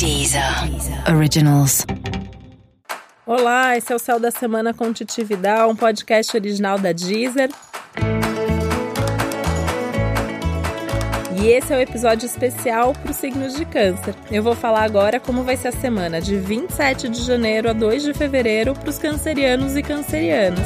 Deezer Originals. Olá, esse é o Céu da Semana com Titi Vidal, um podcast original da Deezer. E esse é o episódio especial para os signos de câncer. Eu vou falar agora como vai ser a semana de 27 de janeiro a 2 de fevereiro para os cancerianos e cancerianas.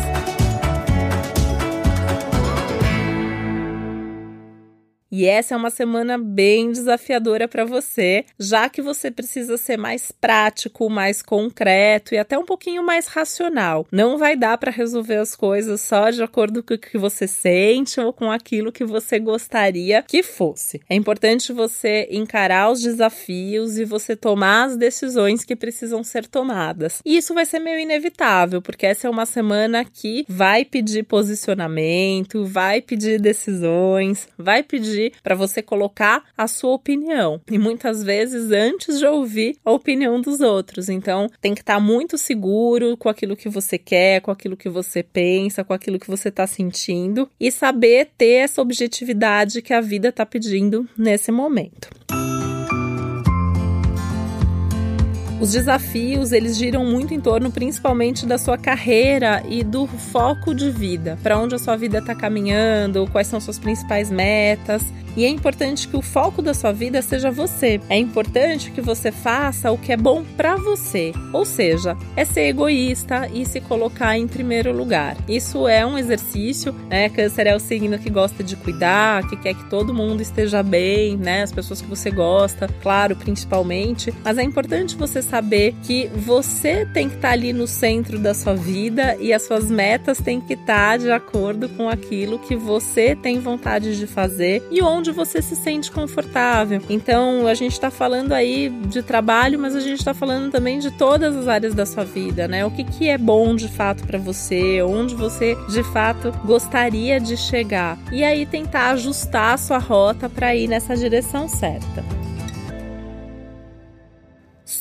E essa é uma semana bem desafiadora para você, já que você precisa ser mais prático, mais concreto e até um pouquinho mais racional. Não vai dar para resolver as coisas só de acordo com o que você sente ou com aquilo que você gostaria que fosse. É importante você encarar os desafios e você tomar as decisões que precisam ser tomadas. E isso vai ser meio inevitável, porque essa é uma semana que vai pedir posicionamento, vai pedir decisões, vai pedir pedir para você colocar a sua opinião. E muitas vezes antes de ouvir a opinião dos outros. Então, tem que estar tá muito seguro com aquilo que você quer, com aquilo que você pensa, com aquilo que você está sentindo e saber ter essa objetividade que a vida está pedindo nesse momento. Os desafios, eles giram muito em torno principalmente da sua carreira e do foco de vida, para onde a sua vida está caminhando, quais são suas principais metas. E é importante que o foco da sua vida seja você. É importante que você faça o que é bom para você. Ou seja, é ser egoísta e se colocar em primeiro lugar. Isso é um exercício, né? Câncer é o signo que gosta de cuidar, que quer que todo mundo esteja bem, né? As pessoas que você gosta, claro, principalmente. Mas é importante você saber que você tem que estar ali no centro da sua vida e as suas metas têm que estar de acordo com aquilo que você tem vontade de fazer e onde onde você se sente confortável. Então, a gente está falando aí de trabalho, mas a gente está falando também de todas as áreas da sua vida, né? O que, que é bom de fato para você, onde você de fato gostaria de chegar. E aí tentar ajustar a sua rota para ir nessa direção certa.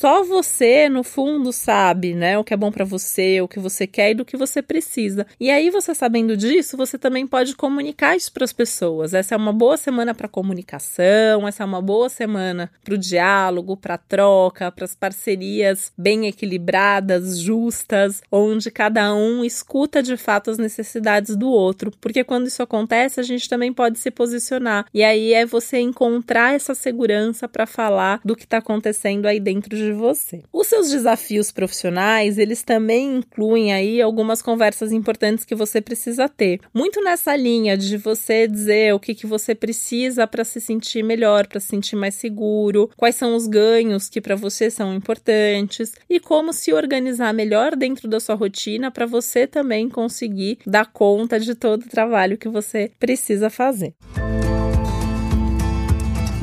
Só você, no fundo, sabe, né, o que é bom para você, o que você quer e do que você precisa. E aí, você sabendo disso, você também pode comunicar isso para as pessoas. Essa é uma boa semana para comunicação, essa é uma boa semana para o diálogo, para troca, para as parcerias bem equilibradas, justas, onde cada um escuta de fato as necessidades do outro. Porque quando isso acontece, a gente também pode se posicionar. E aí é você encontrar essa segurança para falar do que está acontecendo aí dentro de você. Os seus desafios profissionais, eles também incluem aí algumas conversas importantes que você precisa ter. Muito nessa linha de você dizer o que, que você precisa para se sentir melhor, para se sentir mais seguro, quais são os ganhos que para você são importantes e como se organizar melhor dentro da sua rotina para você também conseguir dar conta de todo o trabalho que você precisa fazer.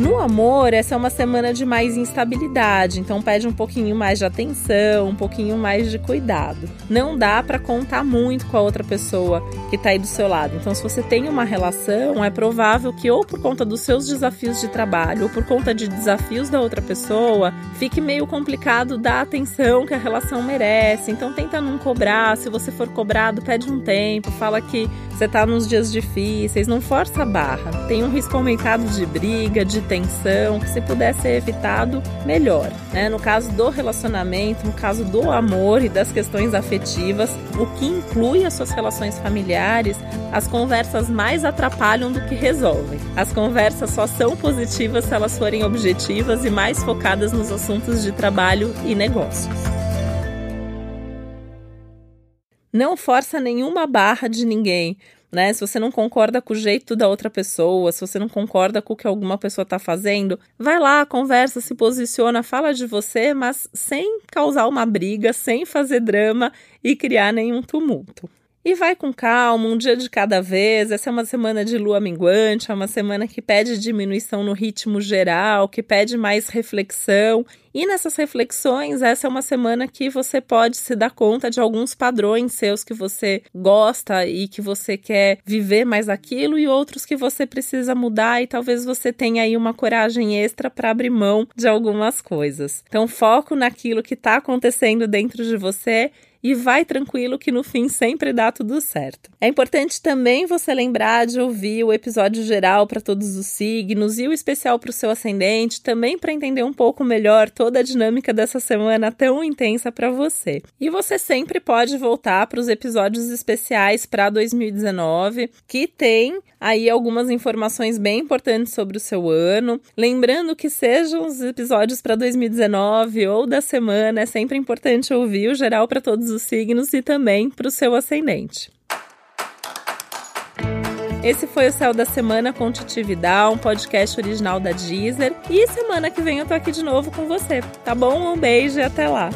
No amor, essa é uma semana de mais instabilidade, então pede um pouquinho mais de atenção, um pouquinho mais de cuidado. Não dá para contar muito com a outra pessoa que tá aí do seu lado. Então, se você tem uma relação, é provável que ou por conta dos seus desafios de trabalho ou por conta de desafios da outra pessoa, fique meio complicado dar atenção que a relação merece. Então, tenta não cobrar. Se você for cobrado, pede um tempo, fala que você tá nos dias difíceis, não força a barra. Tem um risco aumentado de briga, de que se puder ser evitado, melhor. Né? No caso do relacionamento, no caso do amor e das questões afetivas, o que inclui as suas relações familiares, as conversas mais atrapalham do que resolvem. As conversas só são positivas se elas forem objetivas e mais focadas nos assuntos de trabalho e negócios. Não força nenhuma barra de ninguém né? Se você não concorda com o jeito da outra pessoa, se você não concorda com o que alguma pessoa está fazendo, vai lá, conversa, se posiciona, fala de você, mas sem causar uma briga, sem fazer drama e criar nenhum tumulto. E vai com calma, um dia de cada vez. Essa é uma semana de lua minguante, é uma semana que pede diminuição no ritmo geral, que pede mais reflexão. E nessas reflexões, essa é uma semana que você pode se dar conta de alguns padrões seus que você gosta e que você quer viver mais aquilo, e outros que você precisa mudar, e talvez você tenha aí uma coragem extra para abrir mão de algumas coisas. Então, foco naquilo que está acontecendo dentro de você e vai tranquilo que no fim sempre dá tudo certo. É importante também você lembrar de ouvir o episódio geral para todos os signos e o especial para o seu ascendente, também para entender um pouco melhor toda a dinâmica dessa semana tão intensa para você. E você sempre pode voltar para os episódios especiais para 2019, que tem aí algumas informações bem importantes sobre o seu ano. Lembrando que sejam os episódios para 2019 ou da semana, é sempre importante ouvir o geral para todos os signos e também para o seu ascendente. Esse foi o Céu da Semana com Titi Vidal, um podcast original da Deezer. E semana que vem eu tô aqui de novo com você, tá bom? Um beijo e até lá.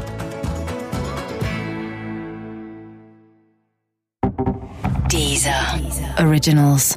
Deezer. Originals.